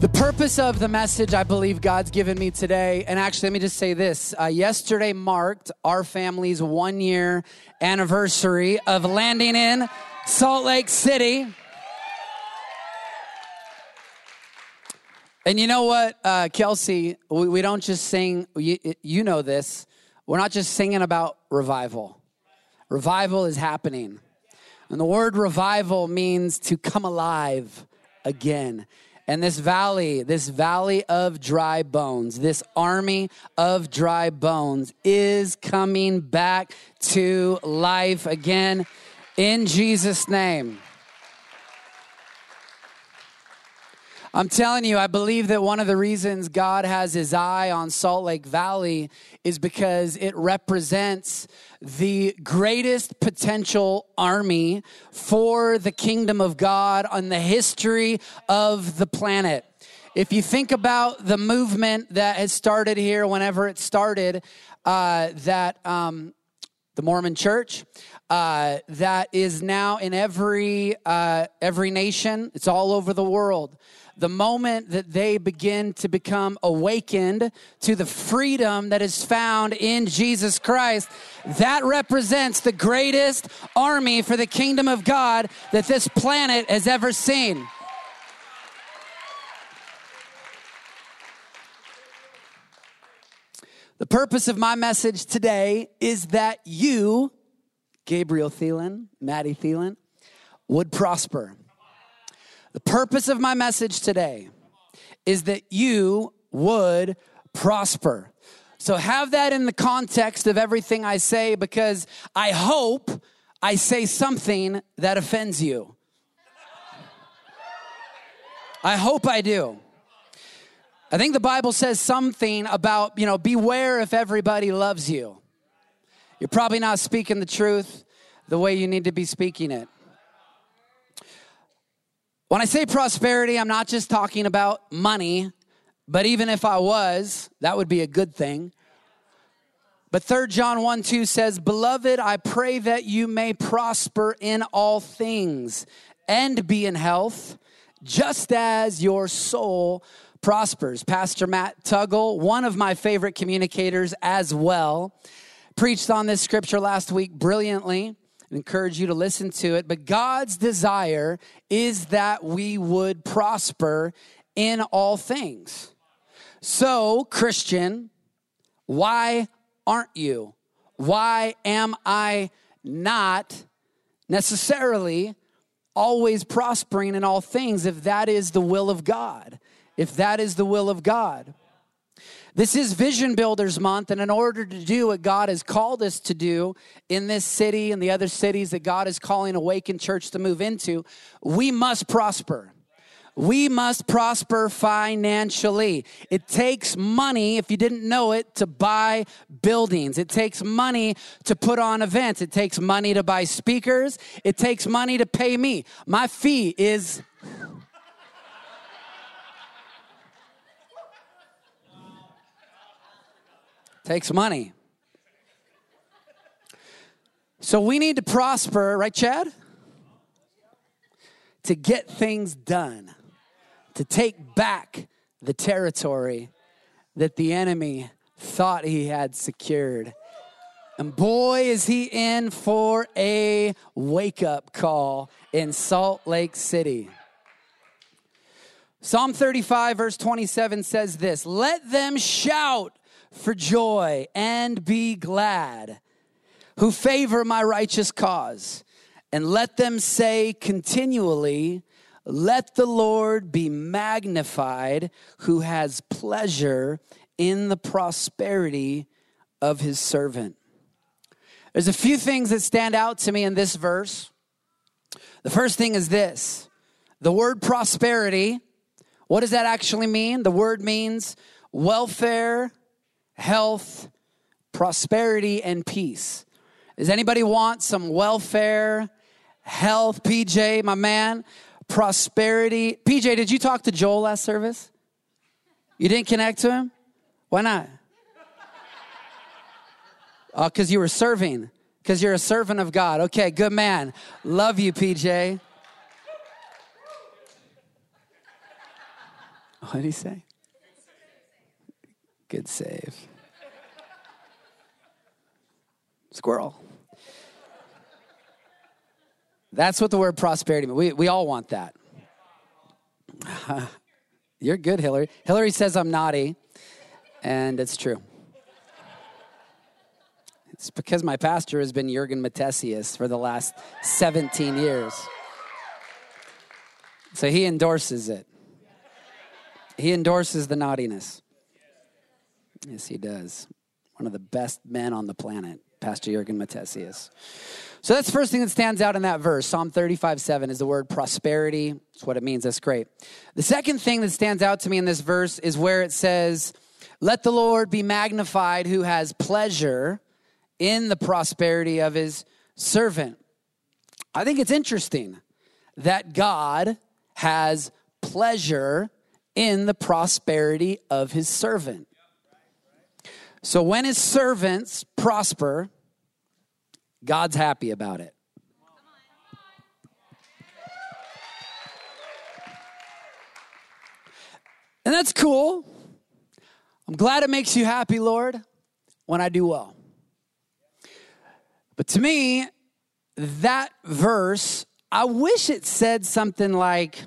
The purpose of the message I believe God's given me today, and actually, let me just say this. Uh, yesterday marked our family's one year anniversary of landing in Salt Lake City. And you know what, uh, Kelsey, we, we don't just sing, you, you know this, we're not just singing about revival. Revival is happening. And the word revival means to come alive again. And this valley, this valley of dry bones, this army of dry bones is coming back to life again in Jesus' name. I'm telling you, I believe that one of the reasons God has his eye on Salt Lake Valley is because it represents the greatest potential army for the kingdom of God on the history of the planet. If you think about the movement that has started here, whenever it started, uh, that um, the Mormon Church, uh, that is now in every uh, every nation. It's all over the world the moment that they begin to become awakened to the freedom that is found in Jesus Christ, that represents the greatest army for the kingdom of God that this planet has ever seen. The purpose of my message today is that you, Gabriel Thielen, Maddie Thielen, would prosper. The purpose of my message today is that you would prosper. So have that in the context of everything I say because I hope I say something that offends you. I hope I do. I think the Bible says something about, you know, beware if everybody loves you. You're probably not speaking the truth the way you need to be speaking it. When I say prosperity, I'm not just talking about money, but even if I was, that would be a good thing. But 3 John 1 2 says, Beloved, I pray that you may prosper in all things and be in health, just as your soul prospers. Pastor Matt Tuggle, one of my favorite communicators as well, preached on this scripture last week brilliantly encourage you to listen to it. But God's desire is that we would prosper in all things. So, Christian, why aren't you? Why am I not necessarily always prospering in all things if that is the will of God? If that is the will of God. This is Vision Builders Month, and in order to do what God has called us to do in this city and the other cities that God is calling Awakened Church to move into, we must prosper. We must prosper financially. It takes money, if you didn't know it, to buy buildings. It takes money to put on events. It takes money to buy speakers. It takes money to pay me. My fee is Takes money. So we need to prosper, right, Chad? To get things done, to take back the territory that the enemy thought he had secured. And boy, is he in for a wake up call in Salt Lake City. Psalm 35, verse 27 says this Let them shout for joy and be glad, who favor my righteous cause. And let them say continually, Let the Lord be magnified, who has pleasure in the prosperity of his servant. There's a few things that stand out to me in this verse. The first thing is this the word prosperity What does that actually mean? The word means welfare, health, prosperity, and peace. Does anybody want some welfare, health? PJ, my man, prosperity. PJ, did you talk to Joel last service? You didn't connect to him? Why not? Uh, because you were serving. Because you're a servant of God. Okay, good man. Love you, PJ. What did he say? Good save. Squirrel. That's what the word prosperity means. We, we all want that. You're good, Hillary. Hillary says I'm naughty, and it's true. It's because my pastor has been Jurgen Matthesius for the last 17 years. So he endorses it. He endorses the naughtiness. Yes, he does. One of the best men on the planet, Pastor Jurgen Matthesius. So that's the first thing that stands out in that verse. Psalm 35 7 is the word prosperity. That's what it means. That's great. The second thing that stands out to me in this verse is where it says, Let the Lord be magnified who has pleasure in the prosperity of his servant. I think it's interesting that God has pleasure in the prosperity of his servant. So when his servants prosper, God's happy about it. And that's cool. I'm glad it makes you happy, Lord, when I do well. But to me, that verse, I wish it said something like,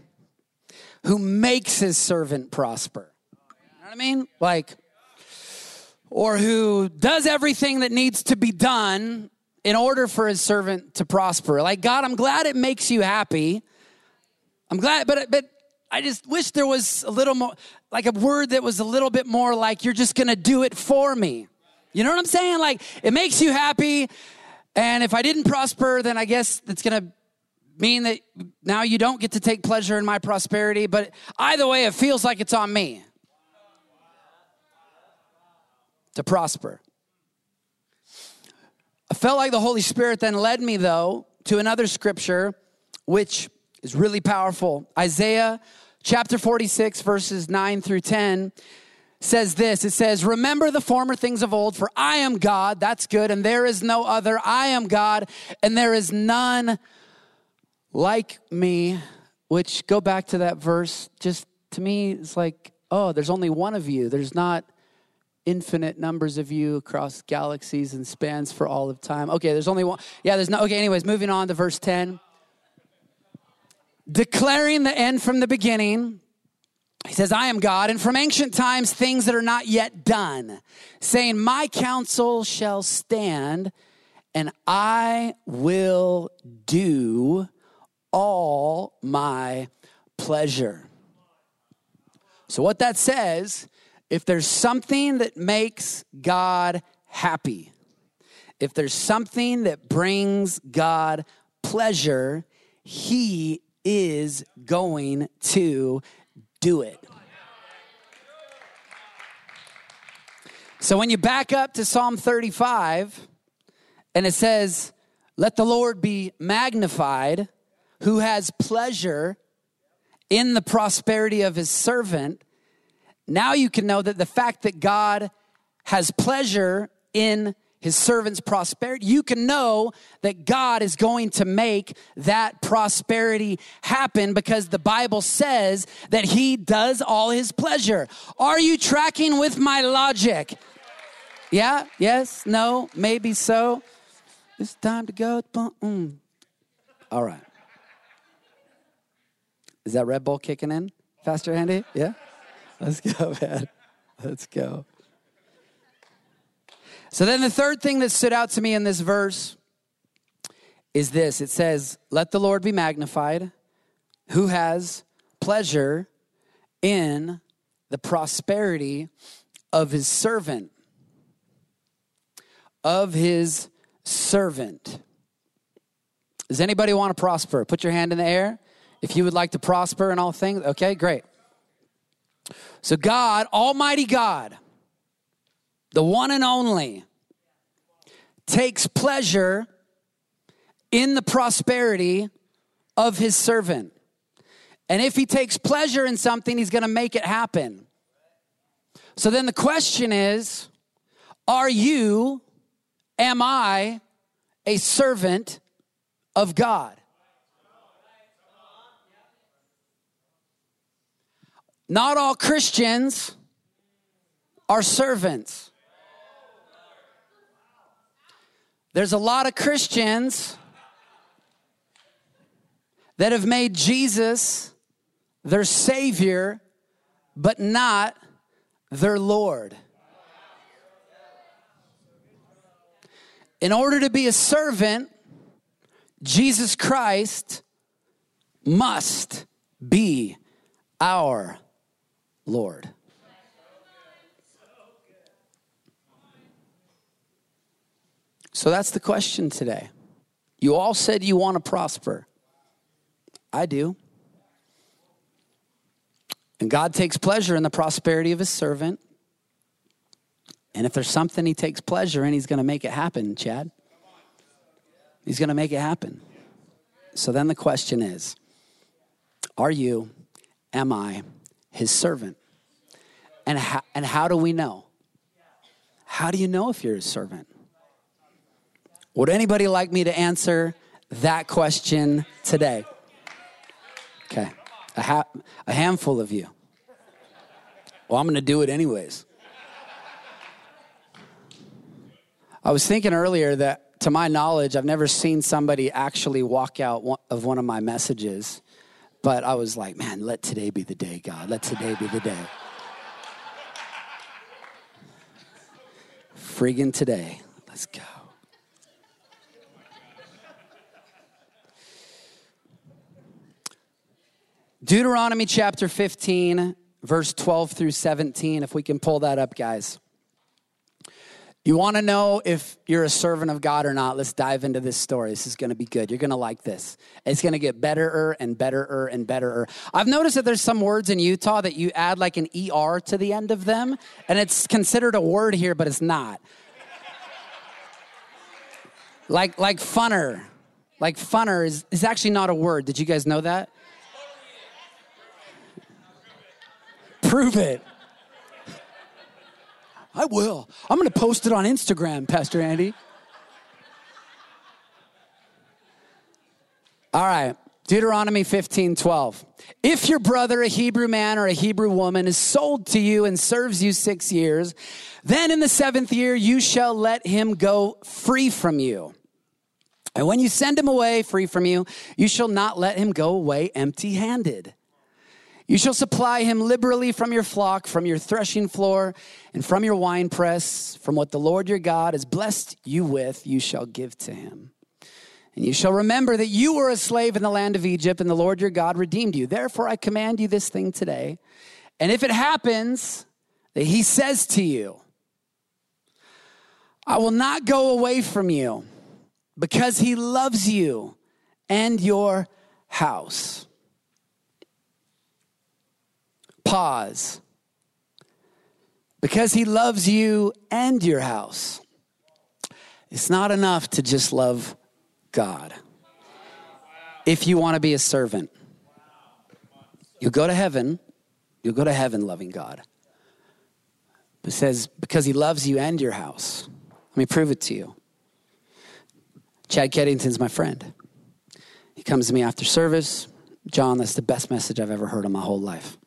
who makes his servant prosper. You know what I mean? Like, or who does everything that needs to be done in order for his servant to prosper. Like, God, I'm glad it makes you happy. I'm glad, but, but I just wish there was a little more, like a word that was a little bit more like, you're just gonna do it for me. You know what I'm saying? Like, it makes you happy. And if I didn't prosper, then I guess it's gonna mean that now you don't get to take pleasure in my prosperity. But either way, it feels like it's on me to prosper. I felt like the Holy Spirit then led me, though, to another scripture, which is really powerful. Isaiah chapter 46, verses 9 through 10 says this it says, Remember the former things of old, for I am God, that's good, and there is no other. I am God, and there is none like me. Which, go back to that verse, just to me, it's like, oh, there's only one of you. There's not infinite numbers of you across galaxies and spans for all of time. Okay, there's only one. Yeah, there's no. Okay, anyways, moving on to verse 10. Declaring the end from the beginning, he says, I am God, and from ancient times things that are not yet done, saying, My counsel shall stand, and I will do all my pleasure. So, what that says if there's something that makes God happy, if there's something that brings God pleasure, He is going to do it. So when you back up to Psalm 35, and it says, Let the Lord be magnified, who has pleasure in the prosperity of his servant now you can know that the fact that God has pleasure in his servant's prosperity, you can know that God is going to make that prosperity happen because the Bible says that he does all his pleasure. Are you tracking with my logic? Yeah, yes, no, maybe so. It's time to go. All right. Is that Red Bull kicking in, faster, Andy? Yeah? Let's go, man. Let's go. So then the third thing that stood out to me in this verse is this it says, Let the Lord be magnified, who has pleasure in the prosperity of his servant. Of his servant. Does anybody want to prosper? Put your hand in the air. If you would like to prosper in all things, okay, great. So, God, Almighty God, the one and only, takes pleasure in the prosperity of his servant. And if he takes pleasure in something, he's going to make it happen. So then the question is Are you, am I, a servant of God? Not all Christians are servants. There's a lot of Christians that have made Jesus their Savior, but not their Lord. In order to be a servant, Jesus Christ must be our Lord. So that's the question today. You all said you want to prosper. I do. And God takes pleasure in the prosperity of his servant. And if there's something he takes pleasure in, he's going to make it happen, Chad. He's going to make it happen. So then the question is Are you, am I, his servant? And how, and how do we know? How do you know if you're his servant? Would anybody like me to answer that question today? Okay, a, ha- a handful of you. Well, I'm going to do it anyways. I was thinking earlier that, to my knowledge, I've never seen somebody actually walk out of one of my messages, but I was like, man, let today be the day, God. Let today be the day. Friggin' today. Let's go. Deuteronomy chapter 15, verse 12 through 17, if we can pull that up, guys. You want to know if you're a servant of God or not? Let's dive into this story. This is going to be good. You're going to like this. It's going to get betterer and betterer and betterer. I've noticed that there's some words in Utah that you add like an ER to the end of them, and it's considered a word here, but it's not. like, like funner. Like funner is, is actually not a word. Did you guys know that? Prove it. I will. I'm going to post it on Instagram, Pastor Andy. All right. Deuteronomy 15, 12. If your brother, a Hebrew man or a Hebrew woman, is sold to you and serves you six years, then in the seventh year you shall let him go free from you. And when you send him away free from you, you shall not let him go away empty handed. You shall supply him liberally from your flock, from your threshing floor, and from your winepress. From what the Lord your God has blessed you with, you shall give to him. And you shall remember that you were a slave in the land of Egypt, and the Lord your God redeemed you. Therefore, I command you this thing today. And if it happens that he says to you, I will not go away from you because he loves you and your house pause. Because he loves you and your house. It's not enough to just love God. If you want to be a servant, you'll go to heaven. You'll go to heaven loving God. It says, because he loves you and your house. Let me prove it to you. Chad Keddington's my friend. He comes to me after service. John, that's the best message I've ever heard in my whole life.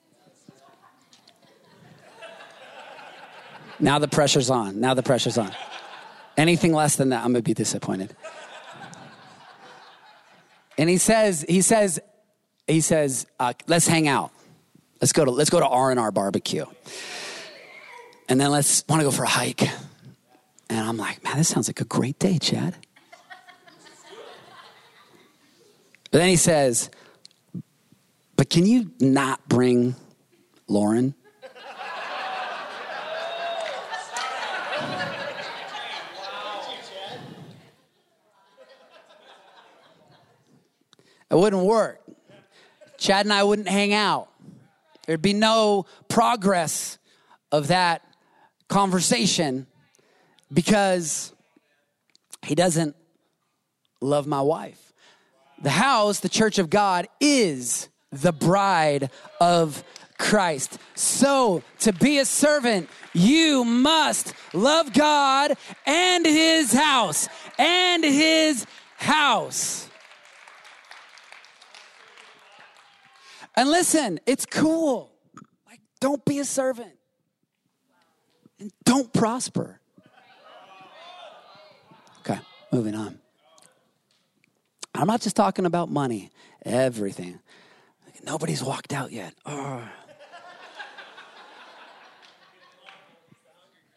Now the pressure's on. Now the pressure's on. Anything less than that, I'm gonna be disappointed. And he says, he says, he says, uh, let's hang out. Let's go to let's go to R and R barbecue. And then let's want to go for a hike. And I'm like, man, this sounds like a great day, Chad. But then he says, but can you not bring Lauren? It wouldn't work. Chad and I wouldn't hang out. There'd be no progress of that conversation because he doesn't love my wife. The house, the church of God, is the bride of Christ. So, to be a servant, you must love God and his house, and his house. And listen, it's cool. Like, don't be a servant and don't prosper. Okay, moving on. I'm not just talking about money, everything. Nobody's walked out yet. Oh.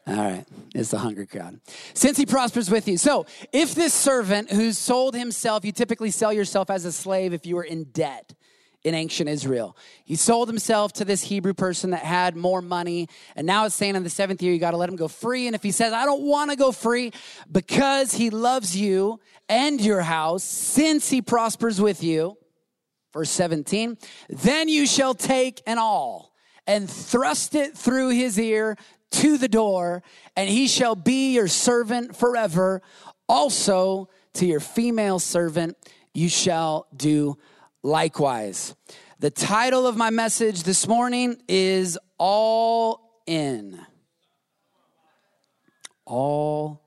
All right, it's the hungry crowd. Since he prospers with you. So, if this servant who's sold himself, you typically sell yourself as a slave if you were in debt in ancient Israel. He sold himself to this Hebrew person that had more money. And now it's saying in the seventh year, you got to let him go free. And if he says, I don't want to go free because he loves you and your house, since he prospers with you, verse 17, then you shall take an awl and thrust it through his ear to the door, and he shall be your servant forever. Also, to your female servant, you shall do likewise. The title of my message this morning is All In. All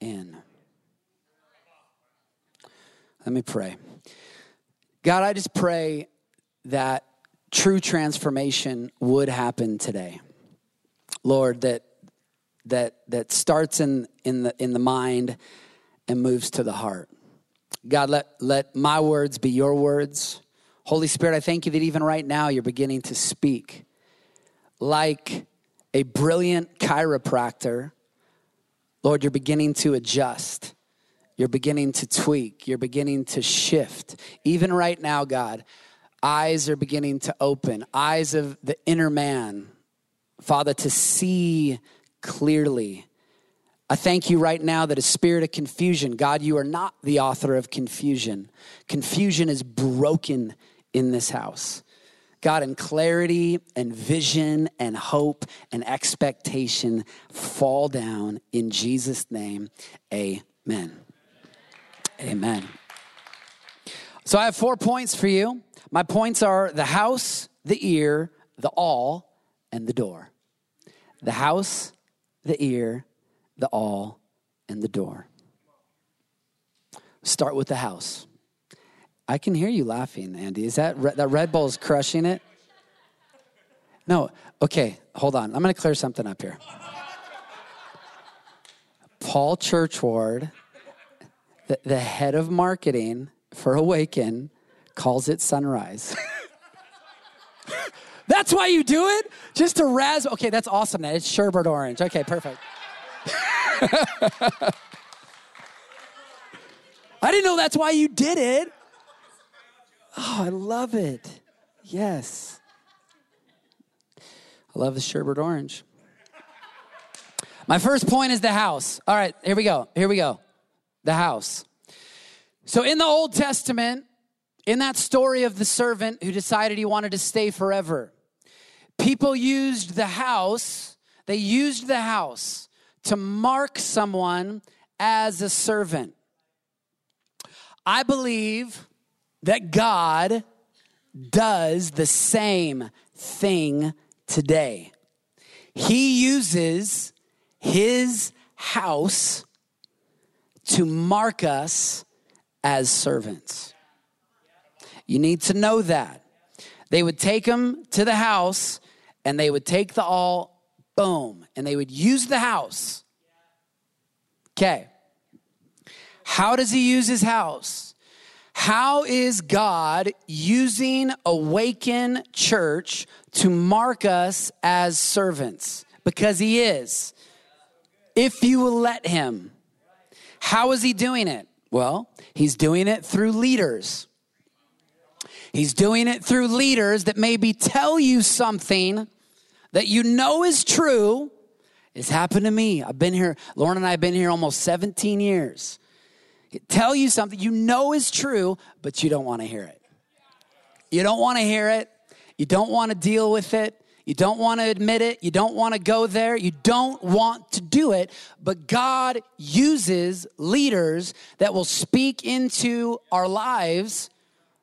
In. Let me pray. God, I just pray that true transformation would happen today. Lord, that that that starts in in the in the mind and moves to the heart. God, let, let my words be your words. Holy Spirit, I thank you that even right now you're beginning to speak like a brilliant chiropractor. Lord, you're beginning to adjust. You're beginning to tweak. You're beginning to shift. Even right now, God, eyes are beginning to open, eyes of the inner man, Father, to see clearly I thank you right now that a spirit of confusion, God, you are not the author of confusion. Confusion is broken in this house. God, and clarity and vision and hope and expectation fall down in Jesus' name. Amen. Amen. So I have four points for you. My points are the house, the ear, the awl, and the door. The house, the ear, the awl, and the door. Start with the house. I can hear you laughing, Andy. Is that that Red Bull's crushing it? No. Okay, hold on. I'm going to clear something up here. Paul Churchward, the, the head of marketing for Awaken, calls it sunrise. that's why you do it? Just to razz. Okay, that's awesome. Then it's sherbet orange. Okay, perfect. I didn't know that's why you did it. Oh, I love it. Yes. I love the sherbet orange. My first point is the house. All right, here we go. Here we go. The house. So in the Old Testament, in that story of the servant who decided he wanted to stay forever, people used the house, they used the house to mark someone as a servant. I believe that God does the same thing today. He uses his house to mark us as servants. You need to know that. They would take him to the house and they would take the awl boom, and they would use the house. Okay. How does he use his house? How is God using Awaken Church to mark us as servants? Because he is. If you will let him. How is he doing it? Well, he's doing it through leaders. He's doing it through leaders that maybe tell you something that you know is true. It's happened to me. I've been here, Lauren and I have been here almost 17 years. Tell you something you know is true, but you don't want to hear it. You don't want to hear it. You don't want to deal with it. You don't want to admit it. You don't want to go there. You don't want to do it. But God uses leaders that will speak into our lives.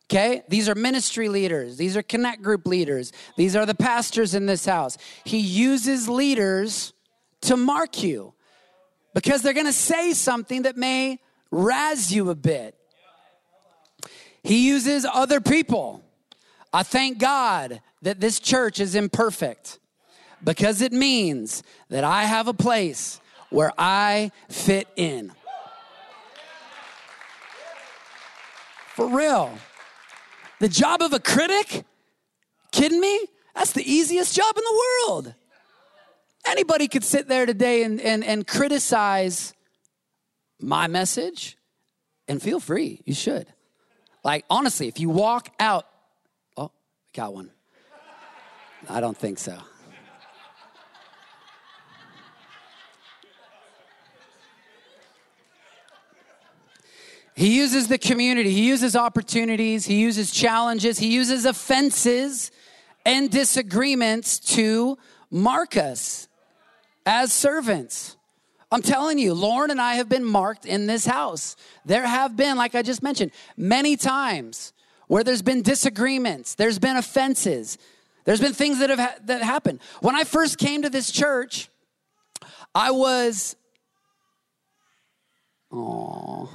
Okay? These are ministry leaders. These are connect group leaders. These are the pastors in this house. He uses leaders to mark you because they're going to say something that may razz you a bit. He uses other people. I thank God that this church is imperfect because it means that I have a place where I fit in. For real. The job of a critic? Kidding me? That's the easiest job in the world. Anybody could sit there today and, and, and criticize my message, and feel free. You should. Like, honestly, if you walk out, oh, got one. I don't think so. He uses the community, he uses opportunities, he uses challenges, he uses offenses and disagreements to mark us as servants. I'm telling you, Lauren and I have been marked in this house. There have been, like I just mentioned, many times where there's been disagreements, there's been offenses, there's been things that have ha- that happened. When I first came to this church, I was, oh,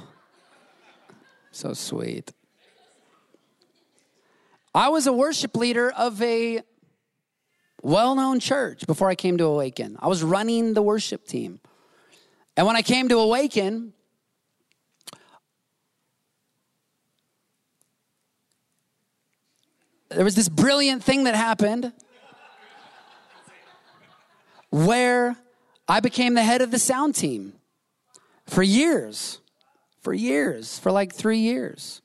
so sweet. I was a worship leader of a well known church before I came to Awaken. I was running the worship team. And when I came to Awaken, there was this brilliant thing that happened where I became the head of the sound team for years, for years, for like three years.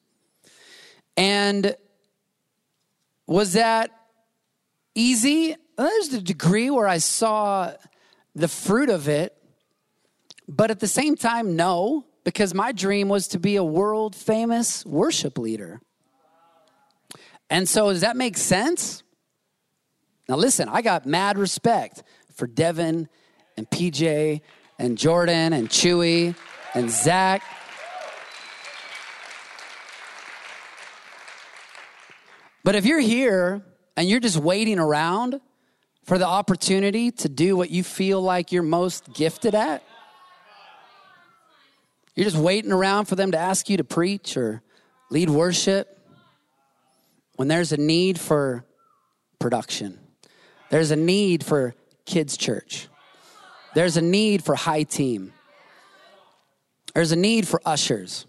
And was that easy? There's a degree where I saw the fruit of it, but at the same time, no, because my dream was to be a world famous worship leader. And so, does that make sense? Now, listen, I got mad respect for Devin and PJ and Jordan and Chewy and Zach. But if you're here and you're just waiting around for the opportunity to do what you feel like you're most gifted at, you're just waiting around for them to ask you to preach or lead worship when there's a need for production, there's a need for kids' church, there's a need for high team, there's a need for ushers.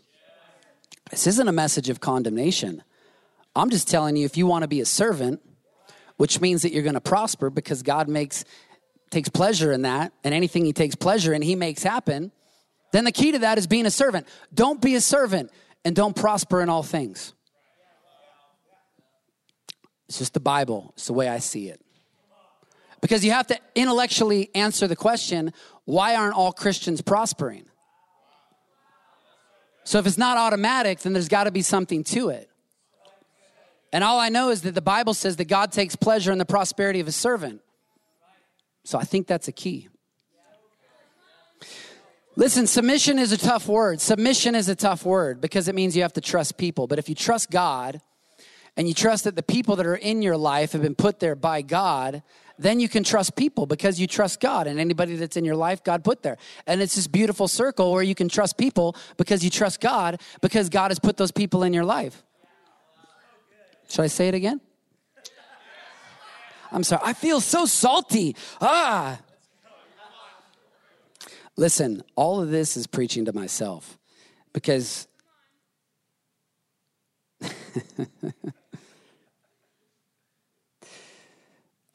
This isn't a message of condemnation. I'm just telling you if you want to be a servant, which means that you're going to prosper because God makes takes pleasure in that and anything he takes pleasure in he makes happen, then the key to that is being a servant. Don't be a servant and don't prosper in all things. It's just the Bible. It's the way I see it. Because you have to intellectually answer the question why aren't all Christians prospering? So if it's not automatic, then there's got to be something to it. And all I know is that the Bible says that God takes pleasure in the prosperity of his servant. So I think that's a key. Listen, submission is a tough word. Submission is a tough word because it means you have to trust people. But if you trust God, and you trust that the people that are in your life have been put there by God, then you can trust people because you trust God and anybody that's in your life, God put there. And it's this beautiful circle where you can trust people because you trust God because God has put those people in your life. Should I say it again? I'm sorry. I feel so salty. Ah. Listen, all of this is preaching to myself because I've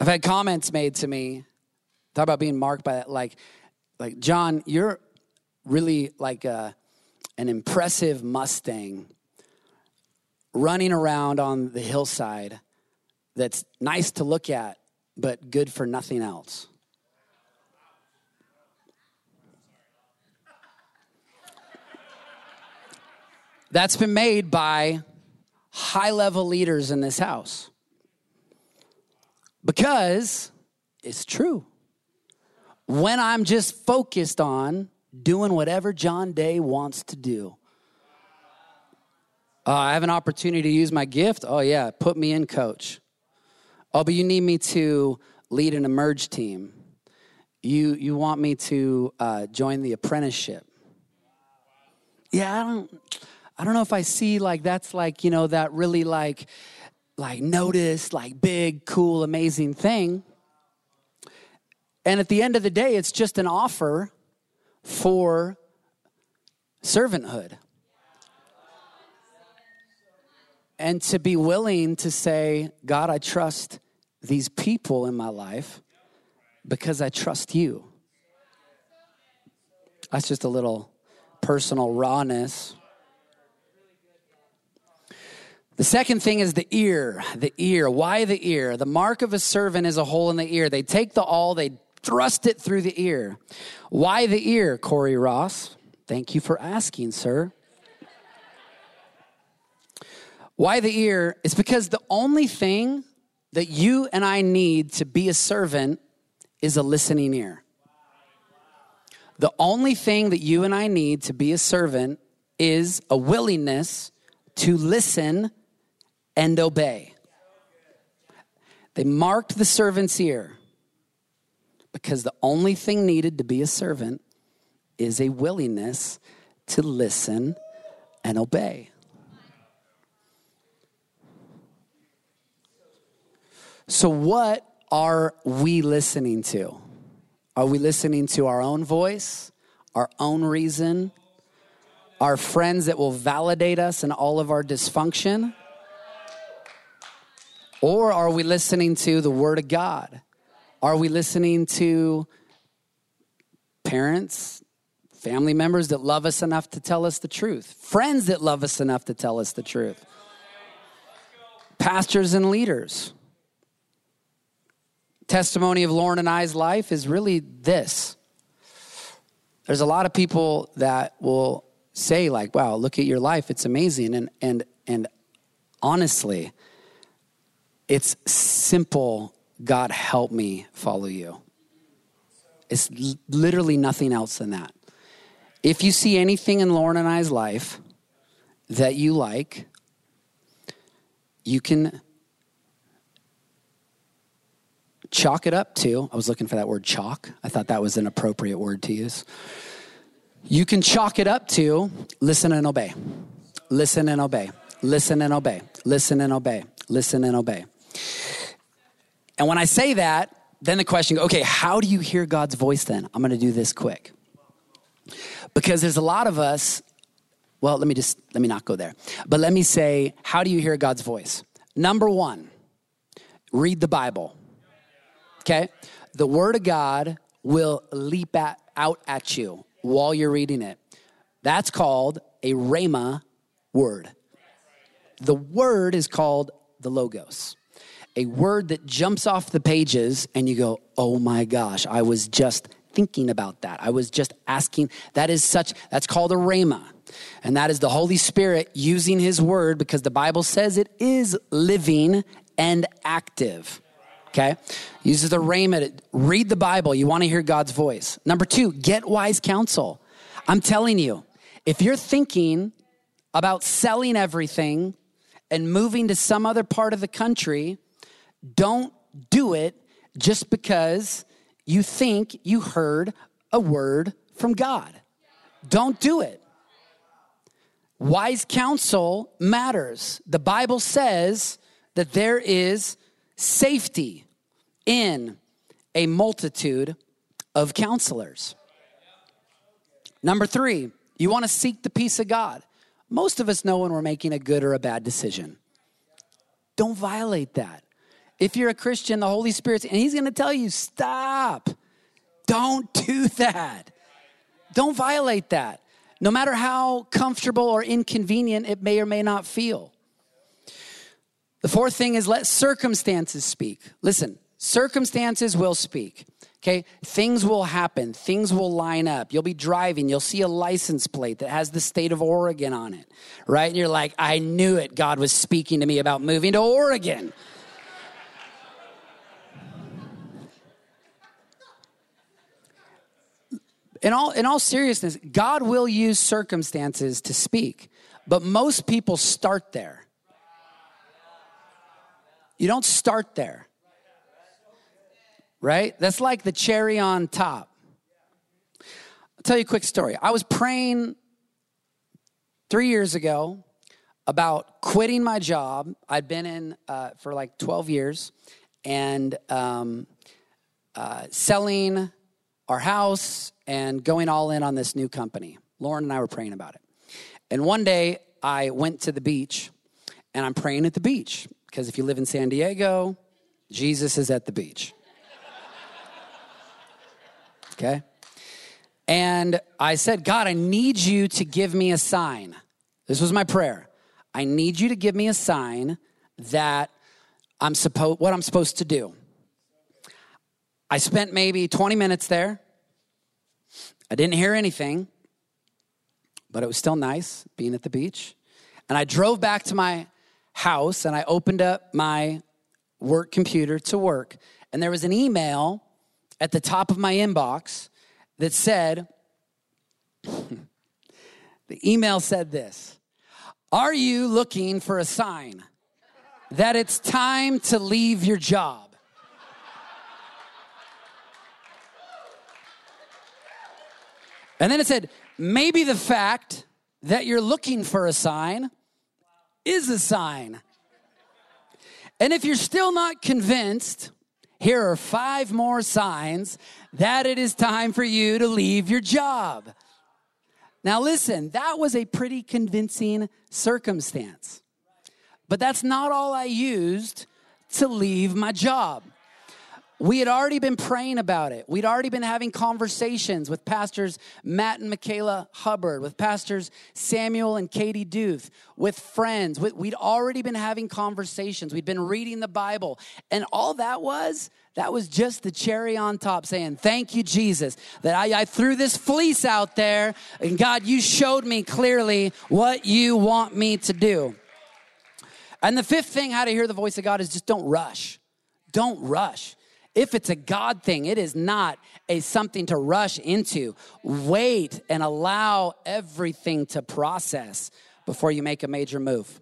had comments made to me, talk about being marked by that, like, like John, you're really like a, an impressive Mustang running around on the hillside that's nice to look at, but good for nothing else. That's been made by high level leaders in this house. Because it's true. When I'm just focused on doing whatever John Day wants to do. Uh, I have an opportunity to use my gift. Oh, yeah, put me in, coach. Oh, but you need me to lead an emerge team. You, you want me to uh, join the apprenticeship. Yeah, I don't, I don't know if I see like that's like, you know, that really like, like notice, like big, cool, amazing thing. And at the end of the day, it's just an offer for servanthood. And to be willing to say, God, I trust these people in my life because I trust you. That's just a little personal rawness. The second thing is the ear. The ear. Why the ear? The mark of a servant is a hole in the ear. They take the awl, they thrust it through the ear. Why the ear, Corey Ross? Thank you for asking, sir. Why the ear? It's because the only thing that you and I need to be a servant is a listening ear. The only thing that you and I need to be a servant is a willingness to listen and obey. They marked the servant's ear because the only thing needed to be a servant is a willingness to listen and obey. So, what are we listening to? Are we listening to our own voice, our own reason, our friends that will validate us in all of our dysfunction? Or are we listening to the Word of God? Are we listening to parents, family members that love us enough to tell us the truth, friends that love us enough to tell us the truth, pastors and leaders? Testimony of Lauren and I's life is really this. There's a lot of people that will say, like, wow, look at your life, it's amazing. And and and honestly, it's simple God help me follow you. It's literally nothing else than that. If you see anything in Lauren and I's life that you like, you can chalk it up to, I was looking for that word chalk. I thought that was an appropriate word to use. You can chalk it up to listen and obey. Listen and obey. Listen and obey. Listen and obey. Listen and obey. And when I say that, then the question, okay, how do you hear God's voice then? I'm going to do this quick. Because there's a lot of us, well, let me just, let me not go there. But let me say, how do you hear God's voice? Number one, read the Bible. Okay? The Word of God will leap at, out at you while you're reading it. That's called a Rhema word. The word is called the Logos a word that jumps off the pages and you go, oh my gosh, I was just thinking about that. I was just asking. That is such, that's called a rhema. And that is the Holy Spirit using his word because the Bible says it is living and active. Okay? Uses the rhema. Read the Bible. You want to hear God's voice. Number two, get wise counsel. I'm telling you, if you're thinking about selling everything and moving to some other part of the country, don't do it just because you think you heard a word from God. Don't do it. Wise counsel matters. The Bible says that there is safety in a multitude of counselors. Number three, you want to seek the peace of God. Most of us know when we're making a good or a bad decision. Don't violate that. If you're a Christian, the Holy Spirit's, and He's going to tell you, stop. Don't do that. Don't violate that. No matter how comfortable or inconvenient it may or may not feel. The fourth thing is let circumstances speak. Listen, circumstances will speak. Okay, things will happen, things will line up. You'll be driving, you'll see a license plate that has the state of Oregon on it, right? And you're like, I knew it. God was speaking to me about moving to Oregon. in all, in all seriousness, God will use circumstances to speak, but most people start there. You don't start there. Right? That's like the cherry on top. I'll tell you a quick story. I was praying 3 years ago about quitting my job. I'd been in uh, for like 12 years and um, uh, selling our house and going all in on this new company. Lauren and I were praying about it. And one day I went to the beach and I'm praying at the beach because if you live in San Diego, Jesus is at the beach. Okay? And I said, God, I need you to give me a sign. This was my prayer. I need you to give me a sign that I'm supposed what I'm supposed to do. I spent maybe 20 minutes there. I didn't hear anything, but it was still nice being at the beach. And I drove back to my house and I opened up my work computer to work. And there was an email at the top of my inbox that said, the email said this Are you looking for a sign that it's time to leave your job? And then it said, maybe the fact that you're looking for a sign is a sign. And if you're still not convinced, here are five more signs that it is time for you to leave your job. Now, listen, that was a pretty convincing circumstance. But that's not all I used to leave my job. We had already been praying about it. We'd already been having conversations with pastors Matt and Michaela Hubbard, with pastors Samuel and Katie Duth, with friends. We'd already been having conversations. We'd been reading the Bible. And all that was, that was just the cherry on top saying, Thank you, Jesus, that I, I threw this fleece out there. And God, you showed me clearly what you want me to do. And the fifth thing, how to hear the voice of God, is just don't rush. Don't rush. If it's a God thing, it is not a something to rush into. Wait and allow everything to process before you make a major move.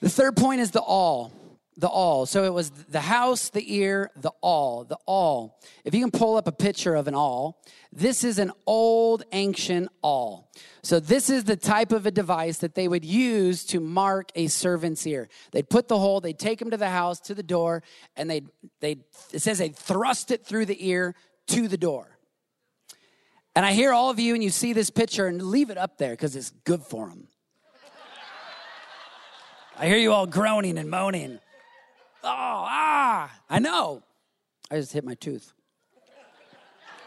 The third point is the awl the awl. So it was the house, the ear, the awl, the awl. If you can pull up a picture of an awl, this is an old ancient awl. So this is the type of a device that they would use to mark a servant's ear. They'd put the hole, they'd take him to the house, to the door, and they they it says they thrust it through the ear to the door. And I hear all of you and you see this picture and leave it up there because it's good for them. I hear you all groaning and moaning. Oh, ah, I know. I just hit my tooth.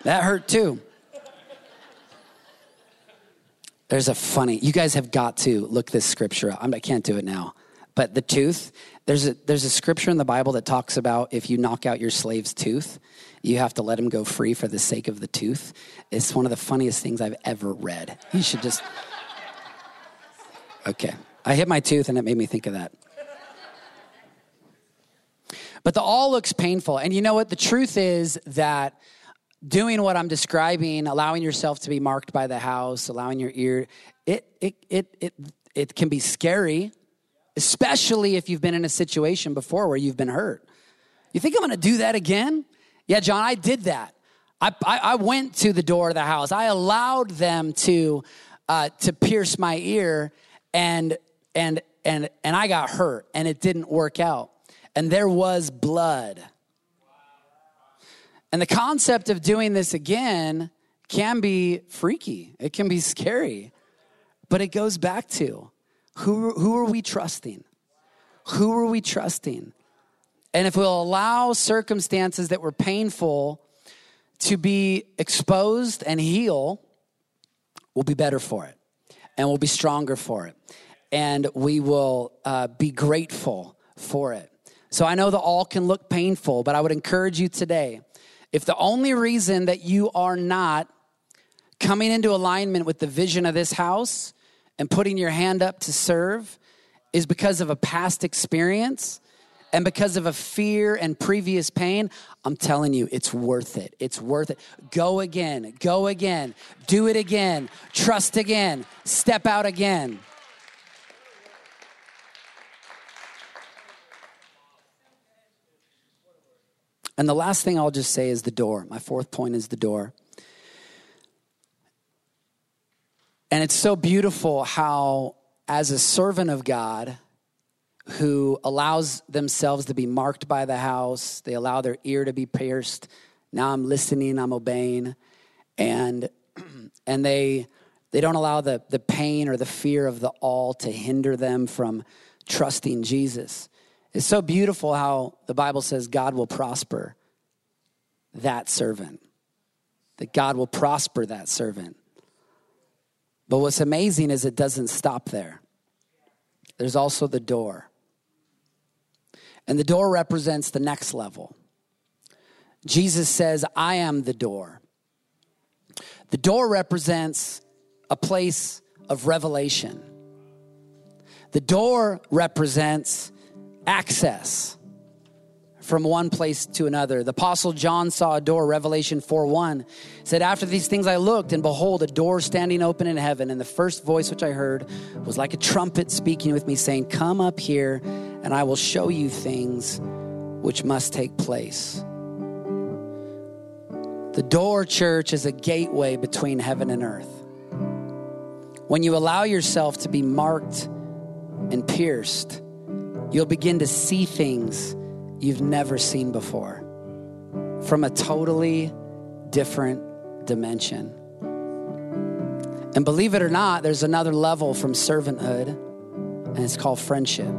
That hurt too. There's a funny, you guys have got to look this scripture up. I can't do it now. But the tooth, there's a, there's a scripture in the Bible that talks about if you knock out your slave's tooth, you have to let him go free for the sake of the tooth. It's one of the funniest things I've ever read. You should just. Okay. I hit my tooth and it made me think of that. But the awl looks painful. And you know what? The truth is that doing what I'm describing, allowing yourself to be marked by the house, allowing your ear, it it it it it can be scary, especially if you've been in a situation before where you've been hurt. You think I'm to do that again? Yeah, John, I did that. I, I, I went to the door of the house. I allowed them to uh, to pierce my ear, and and and and I got hurt, and it didn't work out and there was blood. And the concept of doing this again can be freaky, it can be scary, but it goes back to who, who are we trusting? Who are we trusting? And if we'll allow circumstances that were painful to be exposed and heal, we'll be better for it and we'll be stronger for it and we will uh, be grateful for it. So I know the awl can look painful, but I would encourage you today if the only reason that you are not coming into alignment with the vision of this house and putting your hand up to serve is because of a past experience and because of a fear and previous pain, I'm telling you, it's worth it. It's worth it. Go again, go again, do it again, trust again, step out again. And the last thing I'll just say is the door. My fourth point is the door. And it's so beautiful how, as a servant of God who allows themselves to be marked by the house, they allow their ear to be pierced. Now I'm listening, I'm obeying. And, and they, they don't allow the, the pain or the fear of the awl to hinder them from trusting Jesus. It's so beautiful how the Bible says God will prosper that servant, that God will prosper that servant. But what's amazing is it doesn't stop there. There's also the door. And the door represents the next level. Jesus says, I am the door. The door represents a place of revelation. The door represents access from one place to another. The apostle John saw a door, Revelation 4 1 said, After these things I looked, and behold, a door standing open in heaven. And the first voice which I heard was like a trumpet speaking with me, saying, Come up here, and I will show you things which must take place. The door, church, is a gateway between heaven and earth. When you allow yourself to be marked and pierced, you'll begin to see things you've never seen before from a totally different dimension. And believe it or not, there's another level from servanthood, and it's called friendship.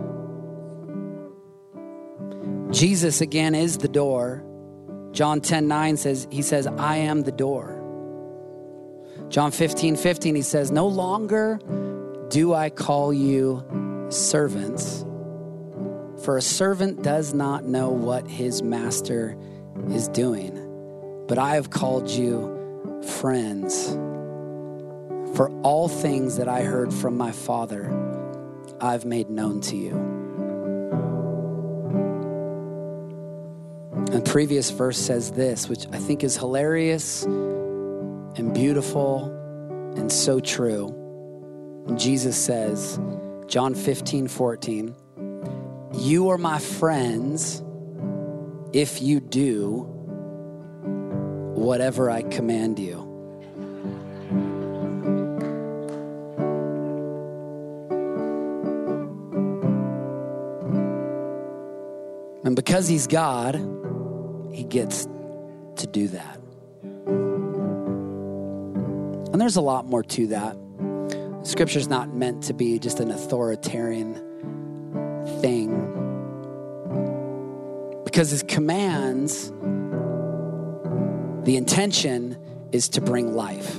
Jesus, again, is the door. John 10 9 says, He says, I am the door. John 15 15, He says, No longer do I call you servants for a servant does not know what his master is doing, but I have called you friends. For all things that I heard from my Father, I've made known to you. And the previous verse says this, which I think is hilarious and beautiful and so true. Jesus says, John 15, 14, you are my friends if you do whatever I command you. And because he's God, he gets to do that. And there's a lot more to that. Scripture's not meant to be just an authoritarian thing because his commands, the intention is to bring life.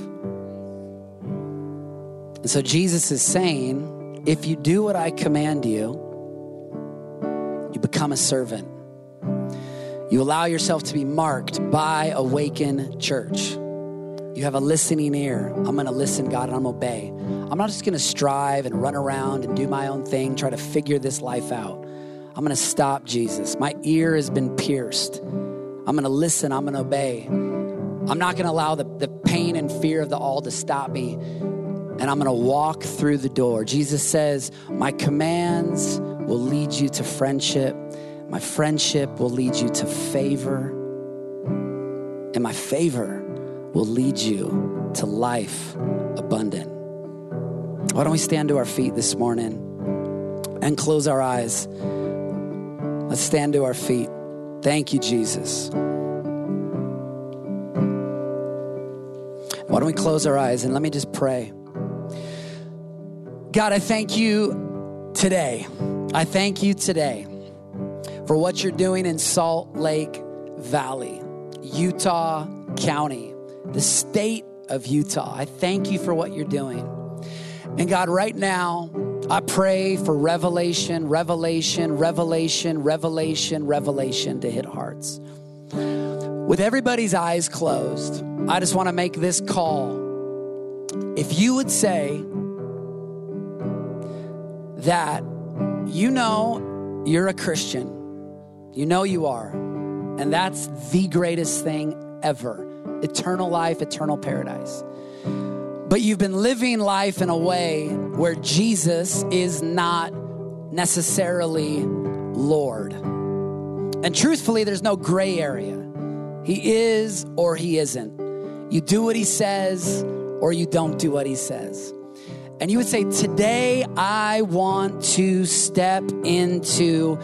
And so Jesus is saying, if you do what I command you, you become a servant. You allow yourself to be marked by Awaken Church. You have a listening ear. I'm going to listen, God, and I'm obey. I'm not just going to strive and run around and do my own thing, try to figure this life out. I'm going to stop Jesus. My ear has been pierced. I'm going to listen. I'm going to obey. I'm not going to allow the, the pain and fear of the awl to stop me. And I'm going to walk through the door. Jesus says, My commands will lead you to friendship. My friendship will lead you to favor. And my favor will lead you to life abundant. Why don't we stand to our feet this morning and close our eyes? Let's stand to our feet. Thank you, Jesus. Why don't we close our eyes and let me just pray? God, I thank you today. I thank you today for what you're doing in Salt Lake Valley, Utah County the state of Utah. I thank you for what you're doing. And God, right now, I pray for revelation, revelation, revelation, revelation, revelation to hit hearts. With everybody's eyes closed, I just want to make this call. If you would say that you know you're a Christian, You know you are. And that's the greatest thing ever eternal life, eternal paradise. But you've been living life in a way where Jesus is not necessarily Lord. And truthfully, there's no gray area. He is or he isn't. You do what he says or you don't do what he says. And you would say, Today I want to step into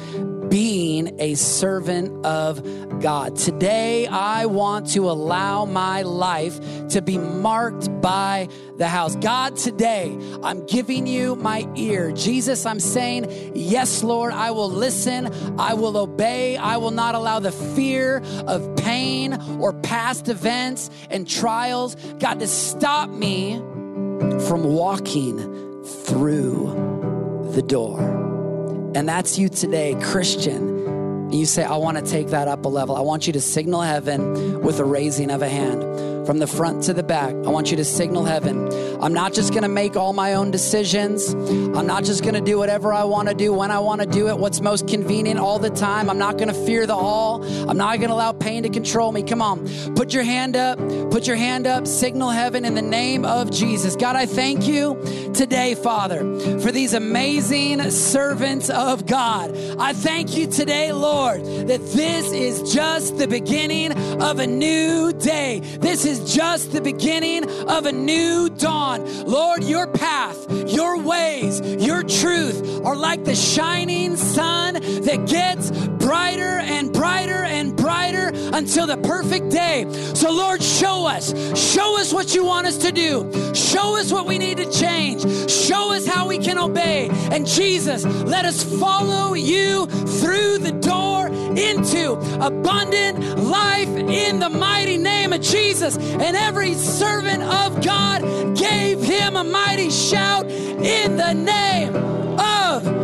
being a servant of God. Today, I want to allow my life to be marked by the house. God, today, I'm giving you my ear. Jesus, I'm saying, Yes, Lord, I will listen. I will obey. I will not allow the fear of pain or past events and trials, God, to stop me from walking through the door and that's you today, Christian, you say, I want to take that up a level, I want you to signal heaven with a raising of a hand from the front to the back. I want you to signal heaven. I'm not just to make all my own decisions. I'm not just to do whatever I want to do when I want to do it, what's most convenient all the time. I'm not to fear the awl. I'm not to allow pain to control me. Come on, put your hand up, put your hand up, signal heaven in the name of Jesus. God, I thank you today, Father, for these amazing servants of God. I thank you today, Lord, that this is just the beginning of a new day. This is just the beginning of a new dawn. Lord, your path, your ways, your truth are like the shining sun that gets brighter and brighter and brighter until the perfect day. So, Lord, show us. Show us what you want us to do. Show us what we need to change. Show us how we can obey. And Jesus, let us follow you through the door into abundant life in the mighty name of Jesus. And every servant of God gave him a mighty shout in the name of